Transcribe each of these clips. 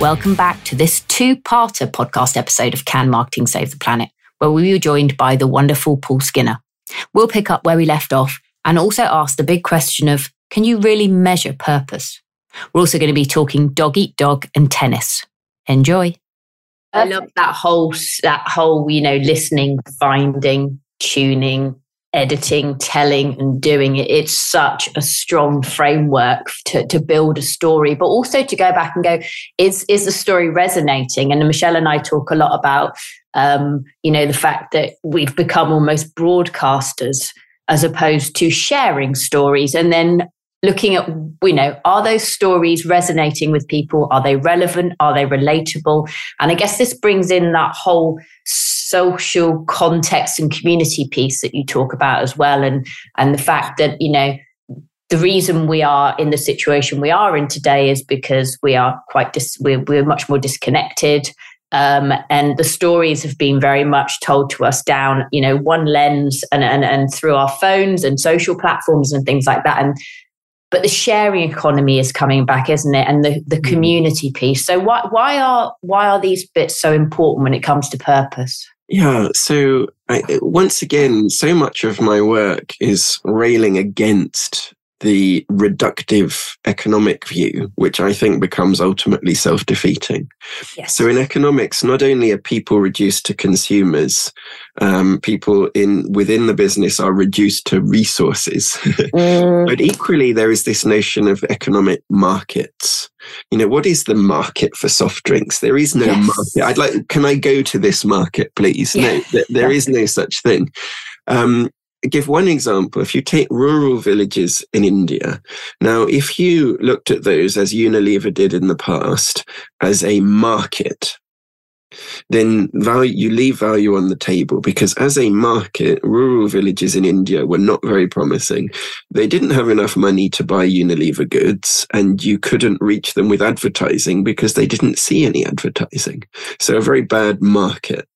Welcome back to this two parter podcast episode of Can Marketing Save the Planet, where we were joined by the wonderful Paul Skinner. We'll pick up where we left off and also ask the big question of can you really measure purpose? We're also going to be talking dog eat dog and tennis. Enjoy. I love that whole that whole you know listening, finding, tuning, editing, telling, and doing it. It's such a strong framework to, to build a story, but also to go back and go, is is the story resonating? And Michelle and I talk a lot about um, you know, the fact that we've become almost broadcasters as opposed to sharing stories and then looking at you know are those stories resonating with people are they relevant are they relatable and i guess this brings in that whole social context and community piece that you talk about as well. And and the fact that you know the reason we are in the situation we are in today is because we are quite dis- we're, we're much more disconnected. Um, and the stories have been very much told to us down you know one lens and, and and through our phones and social platforms and things like that. And but the sharing economy is coming back isn't it? And the, the mm. community piece. So why, why are why are these bits so important when it comes to purpose yeah so I, once again so much of my work is railing against the reductive economic view, which I think becomes ultimately self defeating. Yes. So, in economics, not only are people reduced to consumers, um, people in within the business are reduced to resources. mm. But equally, there is this notion of economic markets. You know, what is the market for soft drinks? There is no yes. market. I'd like, can I go to this market, please? Yeah. No, th- there yeah. is no such thing. Um, give one example. If you take rural villages in India, now, if you looked at those as Unilever did in the past as a market, then value, you leave value on the table because as a market, rural villages in India were not very promising. They didn't have enough money to buy Unilever goods and you couldn't reach them with advertising because they didn't see any advertising. So a very bad market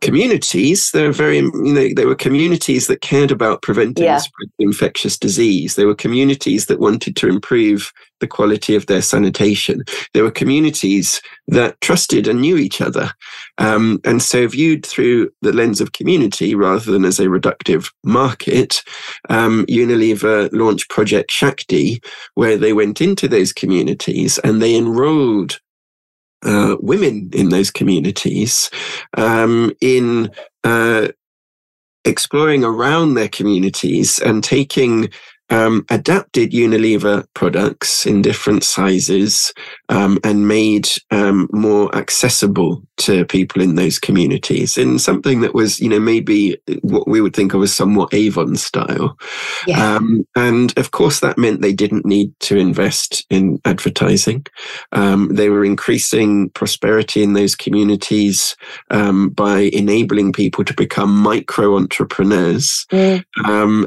communities they were very you know they were communities that cared about preventing yeah. infectious disease they were communities that wanted to improve the quality of their sanitation there were communities that trusted and knew each other um, and so viewed through the lens of community rather than as a reductive market um, unilever launched project shakti where they went into those communities and they enrolled uh, women in those communities um, in uh, exploring around their communities and taking um, adapted Unilever products in different sizes um, and made um, more accessible to people in those communities in something that was, you know, maybe what we would think of as somewhat Avon style. Yeah. Um, and of course, that meant they didn't need to invest in advertising. Um, they were increasing prosperity in those communities um, by enabling people to become micro entrepreneurs. Mm.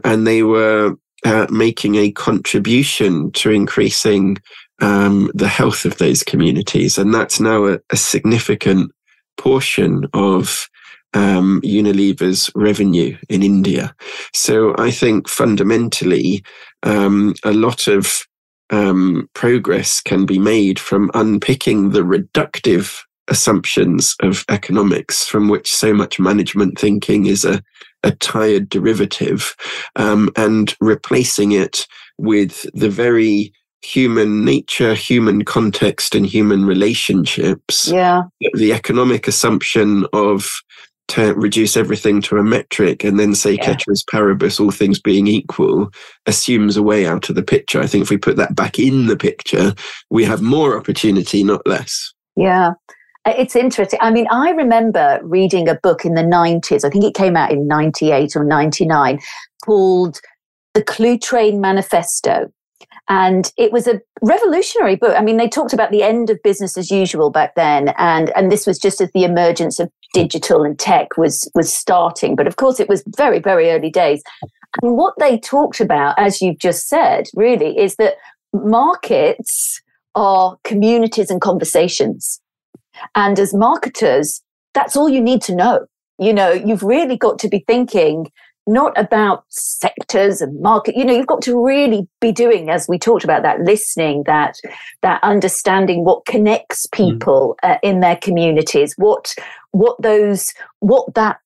and they were uh, making a contribution to increasing um, the health of those communities. And that's now a, a significant portion of um, Unilever's revenue in India. So I think fundamentally, um, a lot of um, progress can be made from unpicking the reductive assumptions of economics from which so much management thinking is a, a tired derivative um, and replacing it with the very human nature, human context, and human relationships. Yeah. The economic assumption of to reduce everything to a metric and then say yeah. ceteris paribus, all things being equal, assumes a way out of the picture. I think if we put that back in the picture, we have more opportunity, not less. Yeah. Uh, it's interesting. I mean, I remember reading a book in the 90s, I think it came out in 98 or 99, called The Cluetrain Manifesto. And it was a revolutionary book. I mean, they talked about the end of business as usual back then. And, and this was just as the emergence of digital and tech was, was starting. But of course, it was very, very early days. And what they talked about, as you've just said, really, is that markets are communities and conversations. And as marketers, that's all you need to know. You know, you've really got to be thinking not about sectors and market. You know, you've got to really be doing, as we talked about, that listening, that that understanding what connects mm. people mm. uh, in their communities, what what those what that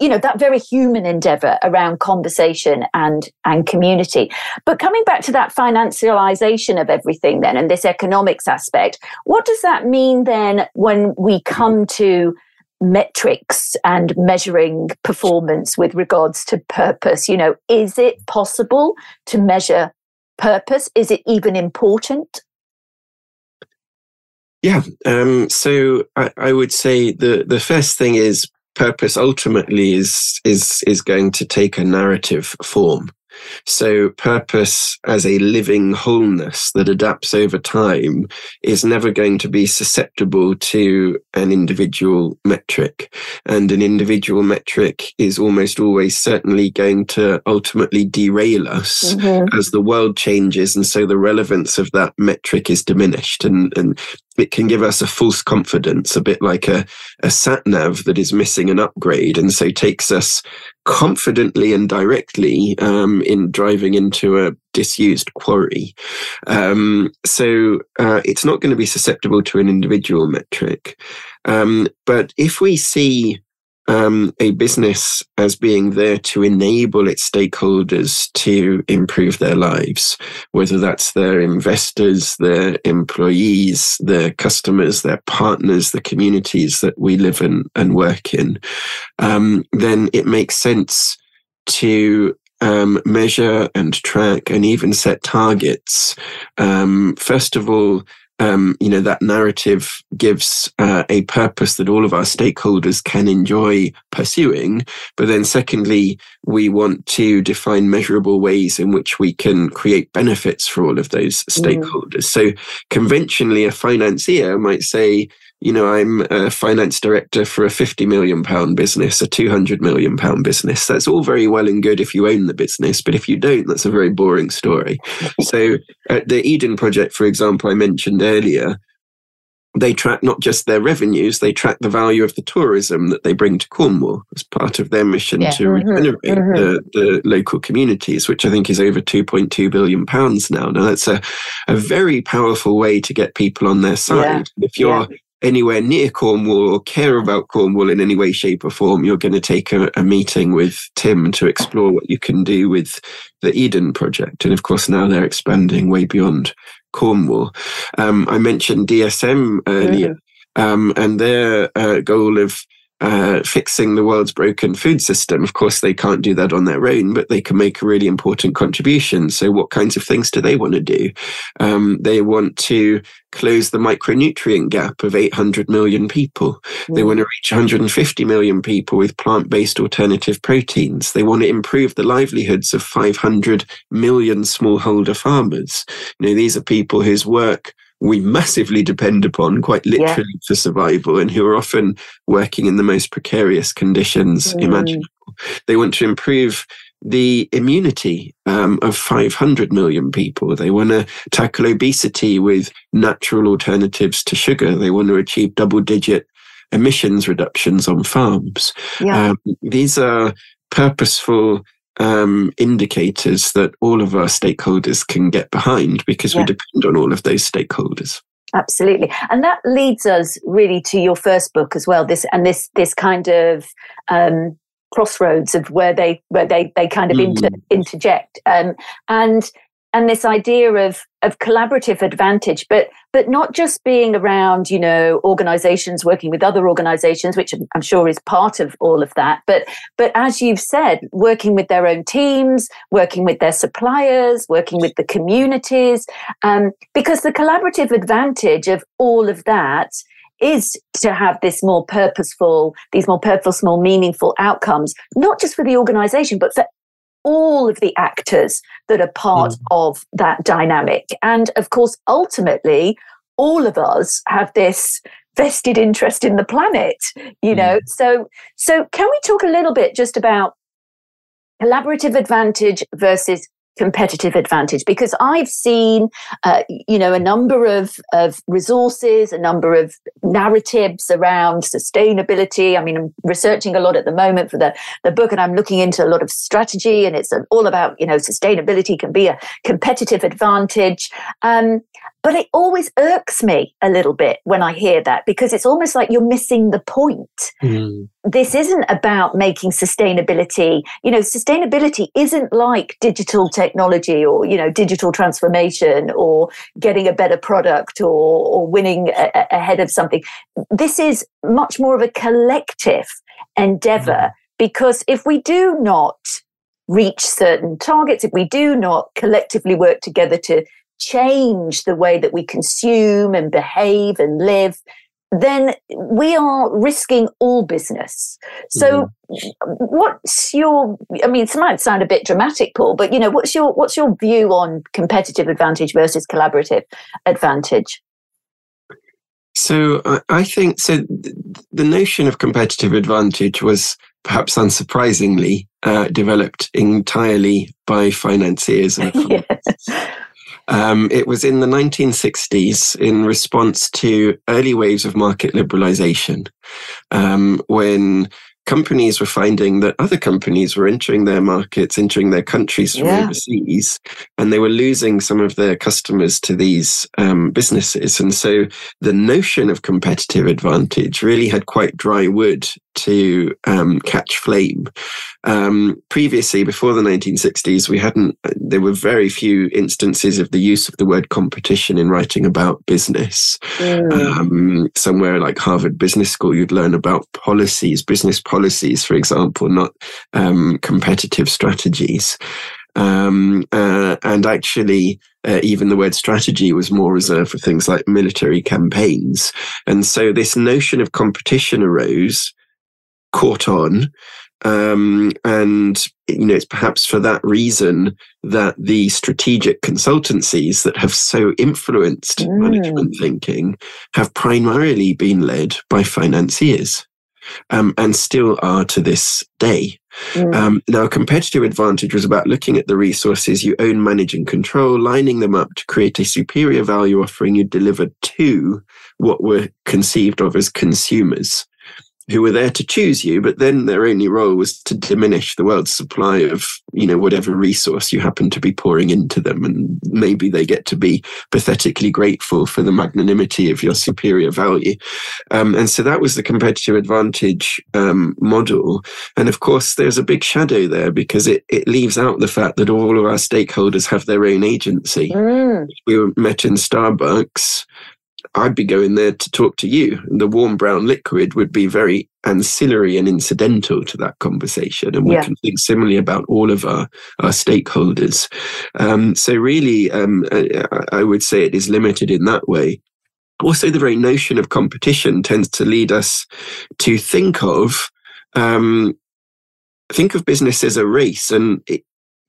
you know that very human endeavor around conversation and and community. But coming back to that financialization of everything then and this economics aspect what does that mean then when we come to metrics and measuring performance with regards to purpose? You know is it possible to measure purpose? Is it even important? Yeah um, so I, I would say the the first thing is purpose ultimately is is is going to take a narrative form so, purpose as a living wholeness that adapts over time is never going to be susceptible to an individual metric. And an individual metric is almost always certainly going to ultimately derail us mm-hmm. as the world changes. And so the relevance of that metric is diminished. And, and it can give us a false confidence, a bit like a, a sat nav that is missing an upgrade and so takes us confidently and directly um, in driving into a disused quarry. Um, so uh, it's not going to be susceptible to an individual metric. Um, but if we see um, a business as being there to enable its stakeholders to improve their lives, whether that's their investors, their employees, their customers, their partners, the communities that we live in and work in, um, then it makes sense to um, measure and track and even set targets. Um, first of all, um, you know, that narrative gives uh, a purpose that all of our stakeholders can enjoy pursuing. But then, secondly, we want to define measurable ways in which we can create benefits for all of those mm. stakeholders. Mm. So, conventionally, a financier might say, you know, I'm a finance director for a 50 million pound business, a 200 million pound business. That's all very well and good if you own the business, but if you don't, that's a very boring story. so, at the Eden project, for example, I mentioned earlier, they track not just their revenues, they track the value of the tourism that they bring to Cornwall as part of their mission yeah. to regenerate mm-hmm. The, the local communities, which I think is over 2.2 billion pounds now. Now, that's a, a very powerful way to get people on their side. Yeah. If you're yeah anywhere near Cornwall or care about Cornwall in any way, shape, or form, you're going to take a, a, meeting with Tim to explore what you can do with the Eden project. And of course, now they're expanding way beyond Cornwall. Um, I mentioned DSM earlier, mm-hmm. um, and their uh, goal of uh, fixing the world's broken food system. Of course, they can't do that on their own, but they can make a really important contribution. So, what kinds of things do they want to do? Um, they want to close the micronutrient gap of 800 million people. Mm. They want to reach 150 million people with plant based alternative proteins. They want to improve the livelihoods of 500 million smallholder farmers. You know, these are people whose work we massively depend upon, quite literally, yeah. for survival, and who are often working in the most precarious conditions mm. imaginable. They want to improve the immunity um, of 500 million people. They want to tackle obesity with natural alternatives to sugar. They want to achieve double digit emissions reductions on farms. Yeah. Um, these are purposeful um, indicators that all of our stakeholders can get behind because yeah. we depend on all of those stakeholders. Absolutely, and that leads us really to your first book as well. This and this this kind of um, crossroads of where they where they they kind of mm. inter, interject um, and and this idea of of collaborative advantage but but not just being around you know organizations working with other organizations which i'm sure is part of all of that but but as you've said working with their own teams working with their suppliers working with the communities um, because the collaborative advantage of all of that is to have this more purposeful, these more purposeful, more meaningful outcomes, not just for the organization, but for all of the actors that are part mm. of that dynamic. And of course, ultimately, all of us have this vested interest in the planet, you know. Mm. So so can we talk a little bit just about collaborative advantage versus competitive advantage because I've seen, uh, you know, a number of, of resources, a number of narratives around sustainability. I mean, I'm researching a lot at the moment for the, the book and I'm looking into a lot of strategy and it's all about, you know, sustainability can be a competitive advantage. Um, but it always irks me a little bit when I hear that because it's almost like you're missing the point. Mm. This isn't about making sustainability, you know, sustainability isn't like digital technology or, you know, digital transformation or getting a better product or, or winning a, ahead of something. This is much more of a collective endeavor mm. because if we do not reach certain targets, if we do not collectively work together to change the way that we consume and behave and live, then we are risking all business. So, mm. what's your? I mean, it might sound a bit dramatic, Paul, but you know, what's your what's your view on competitive advantage versus collaborative advantage? So, I think so. The notion of competitive advantage was perhaps unsurprisingly uh, developed entirely by financiers and yes. Um, it was in the 1960s in response to early waves of market liberalization um, when companies were finding that other companies were entering their markets, entering their countries from yeah. overseas, and they were losing some of their customers to these um, businesses. And so the notion of competitive advantage really had quite dry wood to um, catch flame. Um, previously, before the 1960s, we hadn't, there were very few instances of the use of the word competition in writing about business. Mm. Um, somewhere like Harvard Business School, you'd learn about policies, business policies, for example, not um, competitive strategies. Um, uh, and actually, uh, even the word strategy was more reserved for things like military campaigns. And so this notion of competition arose caught on. Um, and you know, it's perhaps for that reason that the strategic consultancies that have so influenced mm. management thinking have primarily been led by financiers. Um, and still are to this day. Mm. Um, now, competitive advantage was about looking at the resources you own, manage, and control, lining them up to create a superior value offering you delivered to what were conceived of as consumers who were there to choose you, but then their only role was to diminish the world's supply of, you know, whatever resource you happen to be pouring into them. And maybe they get to be pathetically grateful for the magnanimity of your superior value. Um, and so that was the competitive advantage um, model. And of course, there's a big shadow there because it, it leaves out the fact that all of our stakeholders have their own agency. Mm. We were met in Starbucks I'd be going there to talk to you. And the warm brown liquid would be very ancillary and incidental to that conversation. And we yeah. can think similarly about all of our, our stakeholders. Um, so, really, um, I, I would say it is limited in that way. Also, the very notion of competition tends to lead us to think of um, think of business as a race and it,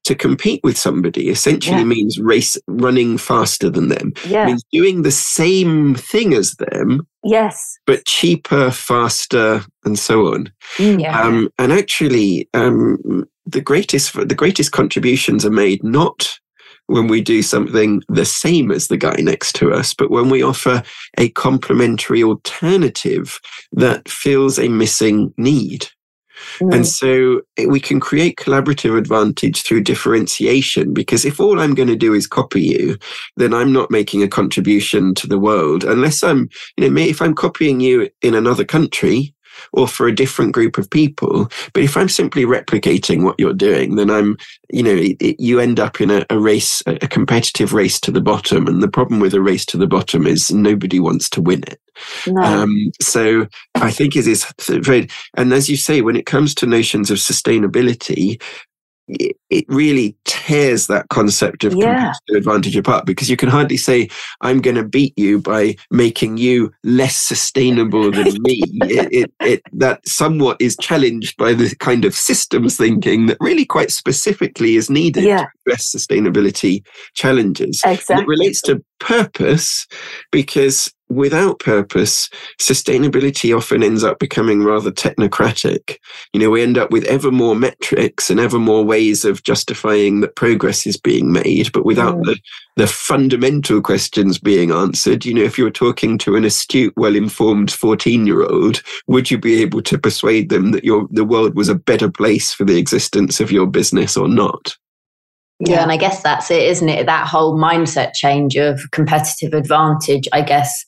to compete with somebody essentially yeah. means race running faster than them. Yeah. It means doing the same thing as them. Yes. But cheaper, faster, and so on. Mm, yeah. Um, and actually, um, the greatest the greatest contributions are made not when we do something the same as the guy next to us, but when we offer a complementary alternative that fills a missing need. Mm. And so we can create collaborative advantage through differentiation because if all I'm going to do is copy you, then I'm not making a contribution to the world unless I'm, you know, if I'm copying you in another country, or for a different group of people. But if I'm simply replicating what you're doing, then I'm, you know, it, it, you end up in a, a race, a, competitive race to the bottom. And the problem with a race to the bottom is nobody wants to win it. No. Um, so I think it is very, and as you say, when it comes to notions of sustainability, it really tears that concept of yeah. competitive advantage apart because you can hardly say i'm going to beat you by making you less sustainable than me it, it, it, that somewhat is challenged by the kind of systems thinking that really quite specifically is needed yeah. to address sustainability challenges exactly. it relates to purpose because without purpose, sustainability often ends up becoming rather technocratic. You know, we end up with ever more metrics and ever more ways of justifying that progress is being made, but without mm. the, the fundamental questions being answered. You know, if you were talking to an astute, well informed 14 year old, would you be able to persuade them that your, the world was a better place for the existence of your business or not? Yeah, and I guess that's it, isn't it? That whole mindset change of competitive advantage, I guess,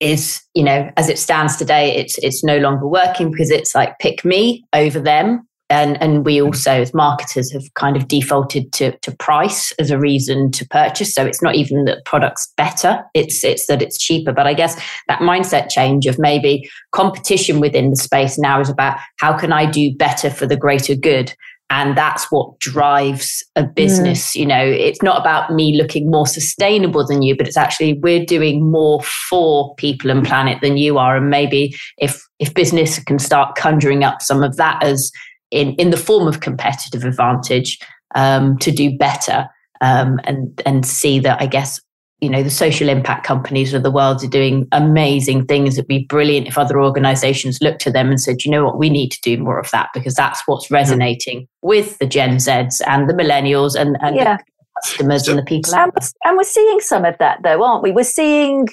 is you know as it stands today it's it's no longer working because it's like pick me over them. And and we mm-hmm. also as marketers have kind of defaulted to to price as a reason to purchase. So it's not even that products better. It's it's that it's cheaper. But i guess that mindset change of maybe competition within the space now is about how can i do better for the greater good and that's what drives a business mm. you know it's not about me looking more sustainable than you but it's actually we're doing more for people and planet than you are and maybe if if business can start conjuring up some of that as in in the form of competitive advantage um, to do better um, and and see that i guess you know the social impact companies of the world are doing amazing things. It'd be brilliant if other organizations looked to them and said you know what? We need to do more of that because that's what's mm-hmm. resonating with the gen z's and the millennials and, and yeah. the customers and the people and, and we're seeing some of that though aren't we? We're seeing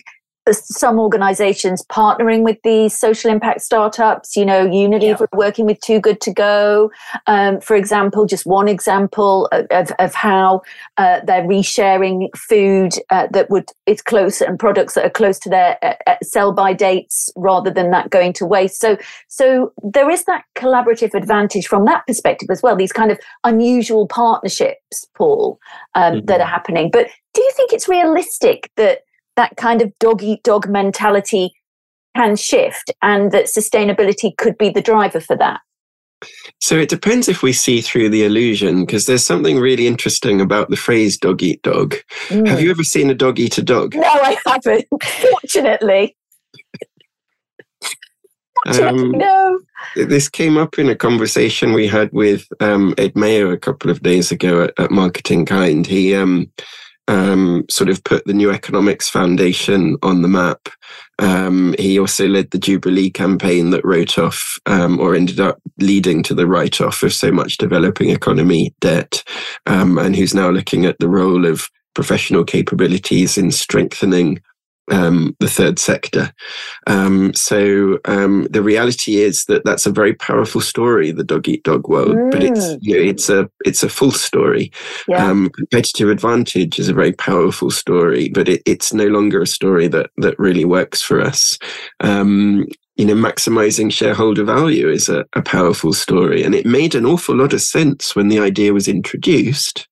some organizations partnering with these social impact startups you know unilever yeah. working with too good to go um, for example just one example of, of, of how uh, they're resharing food uh, that would it's close and products that are close to their uh, uh, sell by dates rather than that going to waste so so there is that collaborative advantage from that perspective as well these kind of unusual partnerships paul um, mm-hmm. that are happening but do you think it's realistic that that kind of dog eat dog mentality can shift and that sustainability could be the driver for that? So it depends if we see through the illusion, because there's something really interesting about the phrase dog eat dog. Mm. Have you ever seen a dog eat a dog? No, I haven't, fortunately. Um, no. This came up in a conversation we had with um, Ed Mayo a couple of days ago at, at Marketing Kind. He um, um, sort of put the New Economics Foundation on the map. Um, he also led the Jubilee campaign that wrote off um, or ended up leading to the write off of so much developing economy debt, um, and who's now looking at the role of professional capabilities in strengthening um, the third sector. Um, so um, the reality is that that's a very powerful story, the dog eat dog world. Mm. But it's mm. you know, it's a it's a full story. Yeah. Um, competitive advantage is a very powerful story, but it, it's no longer a story that that really works for us. Um, you know, maximizing shareholder value is a, a powerful story, and it made an awful lot of sense when the idea was introduced.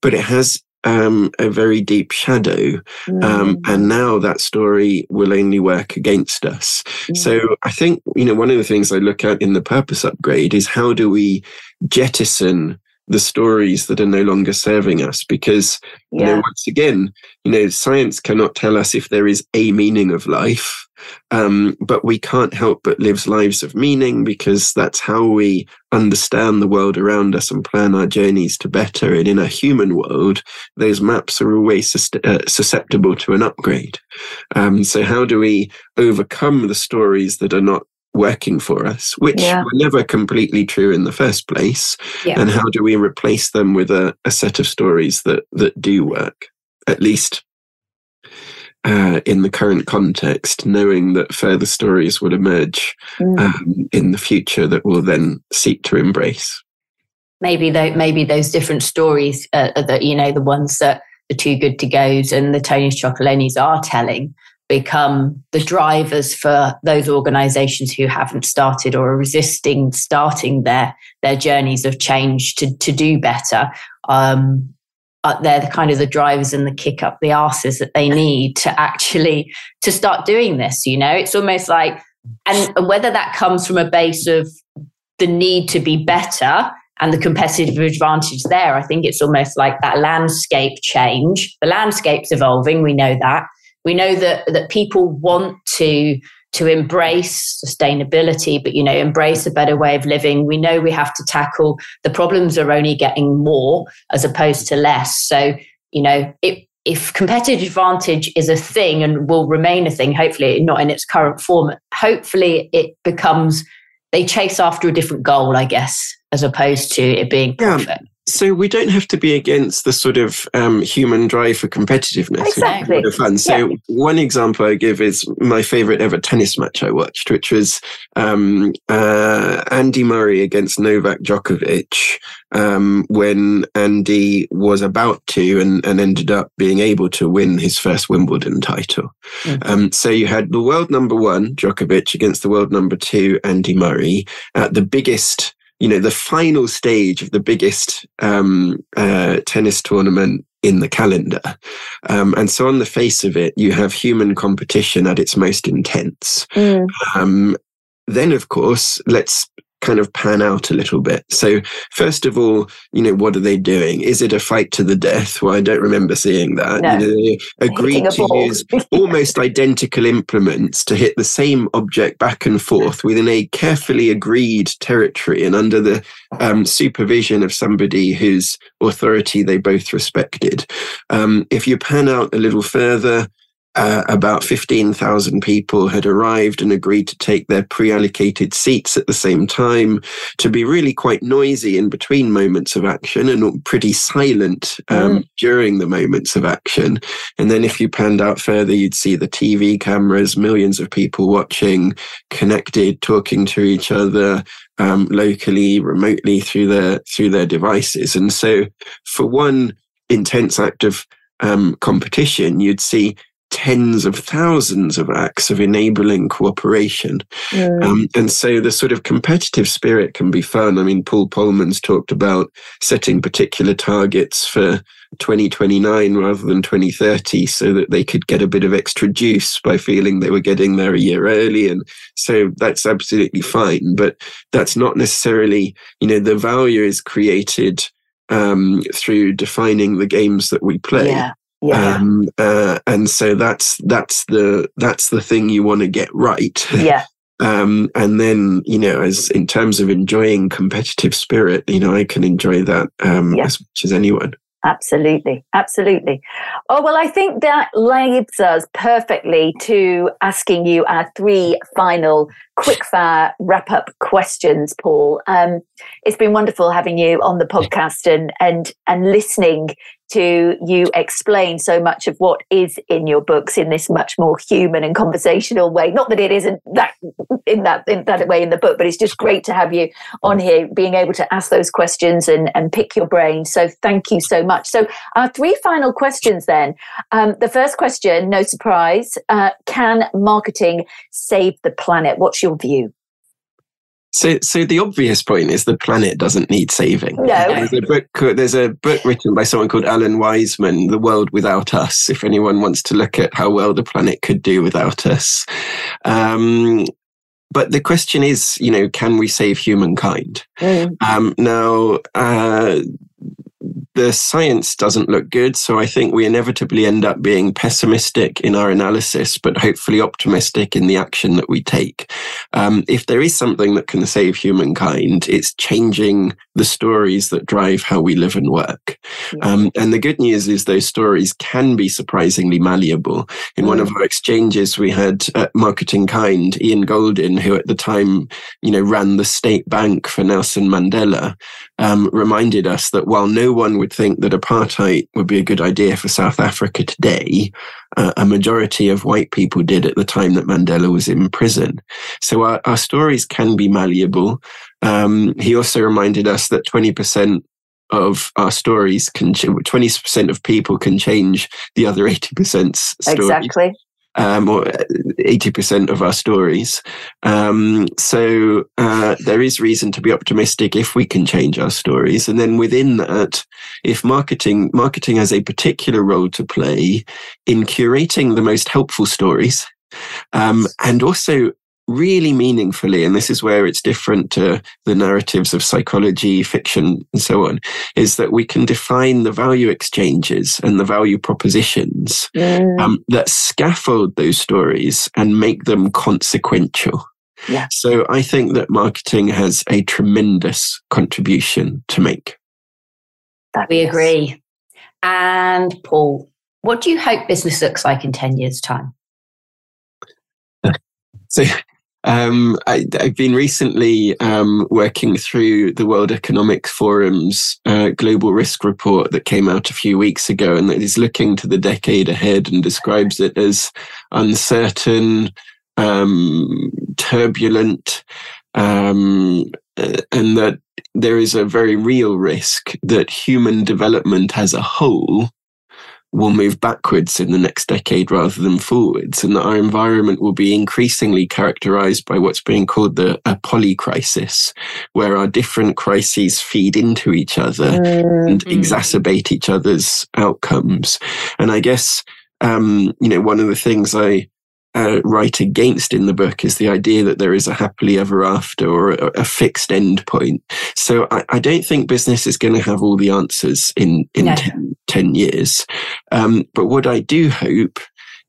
But it has um, a very deep shadow. Mm. Um, and now that story will only work against us. Mm. So I think, you know, one of the things I look at in the purpose upgrade is how do we jettison the stories that are no longer serving us because yeah. you know once again you know science cannot tell us if there is a meaning of life um, but we can't help but live lives of meaning because that's how we understand the world around us and plan our journeys to better and in a human world those maps are always uh, susceptible to an upgrade um, so how do we overcome the stories that are not working for us, which yeah. were never completely true in the first place. Yeah. And how do we replace them with a, a, set of stories that that do work, at least uh, in the current context, knowing that further stories will emerge mm. um, in the future that will then seek to embrace. Maybe though, maybe those different stories uh, that you know the ones that the Too Good to Goes and the Tony's Chocolates are telling become the drivers for those organizations who haven't started or are resisting starting their their journeys of change to to do better um, uh, they're the kind of the drivers and the kick up the asses that they need to actually to start doing this you know? It's almost like and whether that comes from a base of the need to be better and the competitive advantage there i think it's almost like that landscape change. The landscape's evolving we know that. We know that that people want to to embrace sustainability, but you know, embrace a better way of living. We know we have to tackle the problems are only getting more as opposed to less. So, you know, it if competitive advantage is a thing and will remain a thing, hopefully not in its current form, hopefully it becomes they chase after a different goal, I guess, as opposed to it being profit. Yeah. So we don't have to be against the sort of um, human drive for competitiveness. Exactly. fun. So yeah. one example I give is my favorite ever tennis match I watched, which was um, uh, Andy Murray against Novak Djokovic um, when Andy was about to and, and, ended up being able to win his first Wimbledon title. Mm-hmm. Um, so you had the world number one, Djokovic, against the world number two, Andy Murray, at the biggest you know, the final stage of the biggest um, uh, tennis tournament in the calendar. Um, and so on the face of it, you have human competition at its most intense. Mm. Um, then, of course, let's kind of pan out a little bit. So, first of all, you know, what are they doing? Is it a fight to the death? Well, I don't remember seeing that. No. You know, they agreed to use almost identical implements to hit the same object back and forth within a carefully agreed territory and under the um, supervision of somebody whose authority they both respected. Um, if you pan out a little further, uh, about 15,000 people had arrived and agreed to take their pre allocated seats at the same time, to be really quite noisy in between moments of action and pretty silent um, mm. during the moments of action. And then if you panned out further, you'd see the TV cameras, millions of people watching, connected, talking to each other. Um, locally, remotely through their through their devices, and so for one intense act of um, competition, you'd see tens of thousands of acts of enabling cooperation. Mm. Um, and so the sort of competitive spirit can be fun. I mean, Paul Polman's talked about setting particular targets for 2029 rather than 2030 so that they could get a bit of extra juice by feeling they were getting there a year early. And so that's absolutely fine. But that's not necessarily, you know, the value is created um, through defining the games that we play. Yeah. Yeah. Um, uh, and so that's that's the that's the thing you want to get right. Yeah. um, and then you know, as in terms of enjoying competitive spirit, you know, I can enjoy that um, yeah. as much as anyone. Absolutely, absolutely. Oh, well, I think that leads us perfectly to asking you our three final quick fire wrap up questions, Paul. Um, it's been wonderful having you on the podcast and and and listening to you explain so much of what is in your books in this much more human and conversational way. Not that it isn't that in that in that way in the book, but it's just great to have you on here, being able to ask those questions and and pick your brain. So thank you so much. So our three final questions then. Um, the first question, no surprise, uh, can marketing save the planet? What's your view? So, so the obvious point is the planet doesn't need saving. No. There's a book. There's a book written by someone called Alan Weisman, "The World Without Us." If anyone wants to look at how well the planet could do without us, um, but the question is, you know, can we save humankind? Mm. Um, now, uh, the science doesn't look good. So I think we inevitably end up being pessimistic in our analysis, but hopefully optimistic in the action that we take. Um, if there is something that can save humankind, it's changing the stories that drive how we live and work. Um, and the good news is those stories can be surprisingly malleable. In mm. one of mm. our exchanges, we had uh, Marketing Kind, Ian Goldin, who at the time, you know, ran the state bank for Nelson Mandela, um, reminded us that while no one would think that apartheid would be a good idea for South Africa today, uh, a majority of white people did at the time that Mandela was in prison. So our, our stories can be malleable. Um, he also reminded us that 20% of our stories can 20% of people can change the other 80% stories. Exactly um, or 80% of our stories. Um, so uh, there is reason to be optimistic if we can change our stories. And then within that, if marketing, marketing has a particular role to play in curating the most helpful stories um, and also really meaningfully, and this is where it's different to the narratives of psychology, fiction, and so on, is that we can define the value exchanges and the value propositions mm. um, that scaffold those stories and make them consequential. Yeah. So I think that marketing has a tremendous contribution to make. That we agree. And Paul, What do you hope business looks like in 10 years' time? So um, I, have been recently um, working through the World Economic Forum's uh, global risk report that came out a few weeks ago, and that is looking to the decade ahead and describes it as uncertain, um, turbulent, um, and that there is a very real risk that human development as a whole will move backwards in the next decade rather than forwards, and that our environment will be increasingly characterized by what's being called the a poly crisis, where our different crises feed into each other mm-hmm. and exacerbate each other's outcomes. And I guess um, you know one of the things I uh, write against in the book is the idea that there is a happily ever after or a, a fixed end point. So I, I, don't think business is going to have all the answers in, in no. ten, 10, years. Um, but what I do hope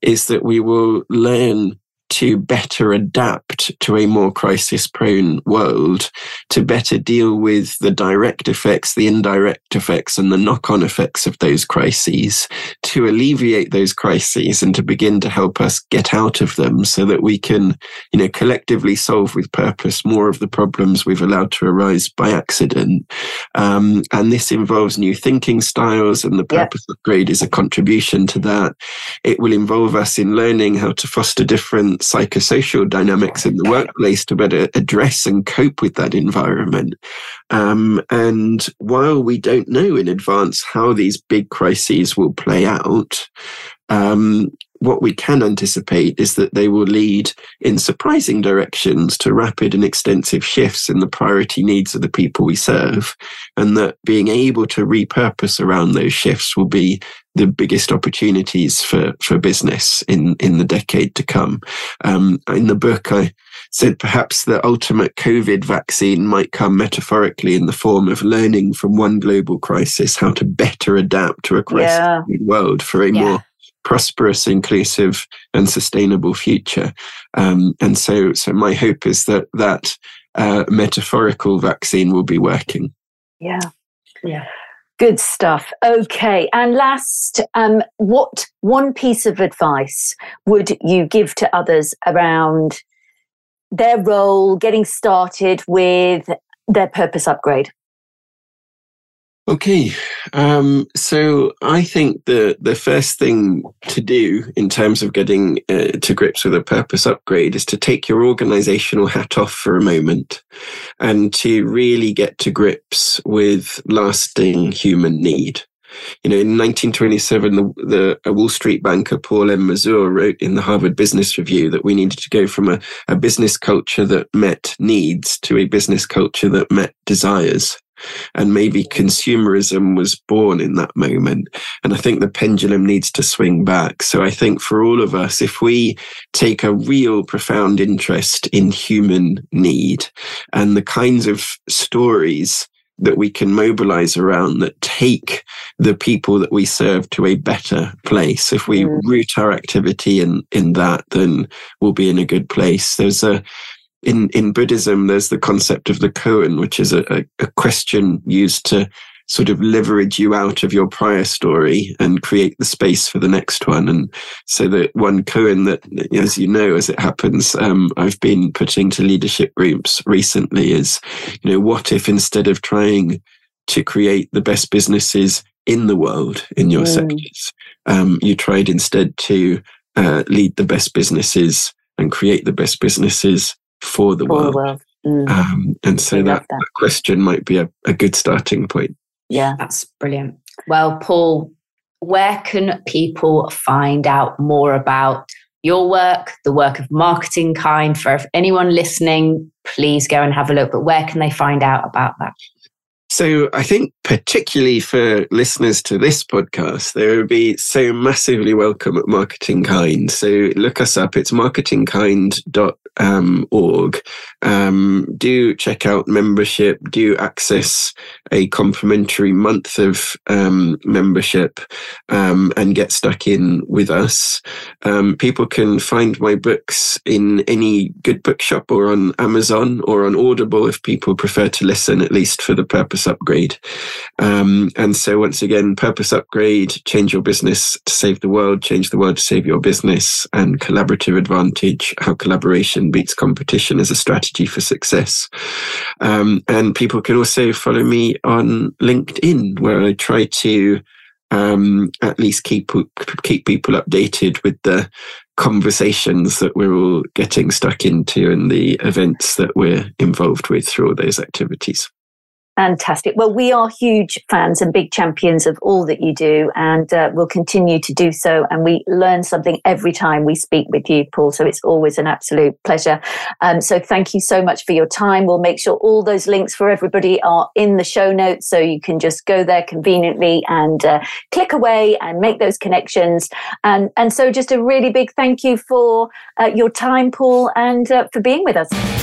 is that we will learn to better adapt to a more crisis prone world, to better deal with the direct effects, the indirect effects, and the knock on effects of those crises, to alleviate those crises and to begin to help us get out of them so that we can, you know, collectively solve with purpose more of the problems we've allowed to arise by accident. Um, and this involves new thinking styles, and the purpose yep. upgrade is a contribution to that. It will involve us in learning how to foster different psychosocial dynamics in the workplace to better address and cope with that environment. Um, and while we don't know in advance how these big crises will play out, um, what we can anticipate is that they will lead in surprising directions to rapid and extensive shifts in the priority needs of the people we serve. And that being able to repurpose around those shifts will be the biggest opportunities for, for business in, in the decade to come. Um, in the book, I said perhaps the ultimate COVID vaccine might come metaphorically in the form of learning from one global crisis how to better adapt to a crisis yeah. world for a yeah. more prosperous, inclusive, and sustainable future. Um, and so, so my hope is that that uh, metaphorical vaccine will be working. Yeah, yeah. Good stuff. Okay. And last, um, what one piece of advice would you give to others around their role getting started with their purpose upgrade? Okay, um, so I think the the first thing to do in terms of getting uh, to grips with a purpose upgrade is to take your organizational hat off for a moment, and to really get to grips with lasting human need. You know, in 1927, the, the Wall Street banker Paul M. Mazur wrote in the Harvard Business Review that we needed to go from a, a business culture that met needs to a business culture that met desires. And maybe consumerism was born in that moment. And I think the pendulum needs to swing back. So I think for all of us, if we take a real profound interest in human need and the kinds of stories that we can mobilize around that take the people that we serve to a better place. If we mm. root our activity in, in that, then we'll be in a good place. There's a, in, in Buddhism, there's the concept of the koan, which is a, a, a question used to sort of leverage you out of your prior story and create the space for the next one. And so that one koan that, as you know, as it happens, um, I've been putting to leadership groups recently is, you know, what if instead of trying to create the best businesses in the world in your mm. sectors, um, you tried instead to uh, lead the best businesses and create the best businesses for the for world. The world. Mm. Um, and so that, that. question might be a, a good starting point. Yeah. That's brilliant. Well, Paul, where can people find out more about your work, the work of Marketing Kind? For anyone listening, please go and have a look. But where can they find out about that? So I think particularly for listeners to this podcast, they would be so massively welcome at Marketing Kind. So look us up. It's marketingkind.com um, org, um, do check out membership, do access a complimentary month of um, membership um, and get stuck in with us. Um, people can find my books in any good bookshop or on Amazon or on Audible if people prefer to listen, at least for the purpose upgrade. Um, and so, once again, purpose upgrade, change your business to save the world, change the world to save your business, and collaborative advantage, how collaboration beats competition as a strategy for success. Um, and people can also follow me on LinkedIn, where I try to um, at least keep keep people updated with the conversations that we're all getting stuck into and the events that we're involved with through all those activities. Fantastic. Well, we are huge fans and big champions of all that you do, and uh, we'll continue to do so. And we learn something every time we speak with you, Paul. So it's always an absolute pleasure. Um, so thank you so much for your time. We'll make sure all those links for everybody are in the show notes, so you can just go there conveniently and uh, click away and make those connections. And and so just a really big thank you for uh, your time, Paul, and uh, for being with us.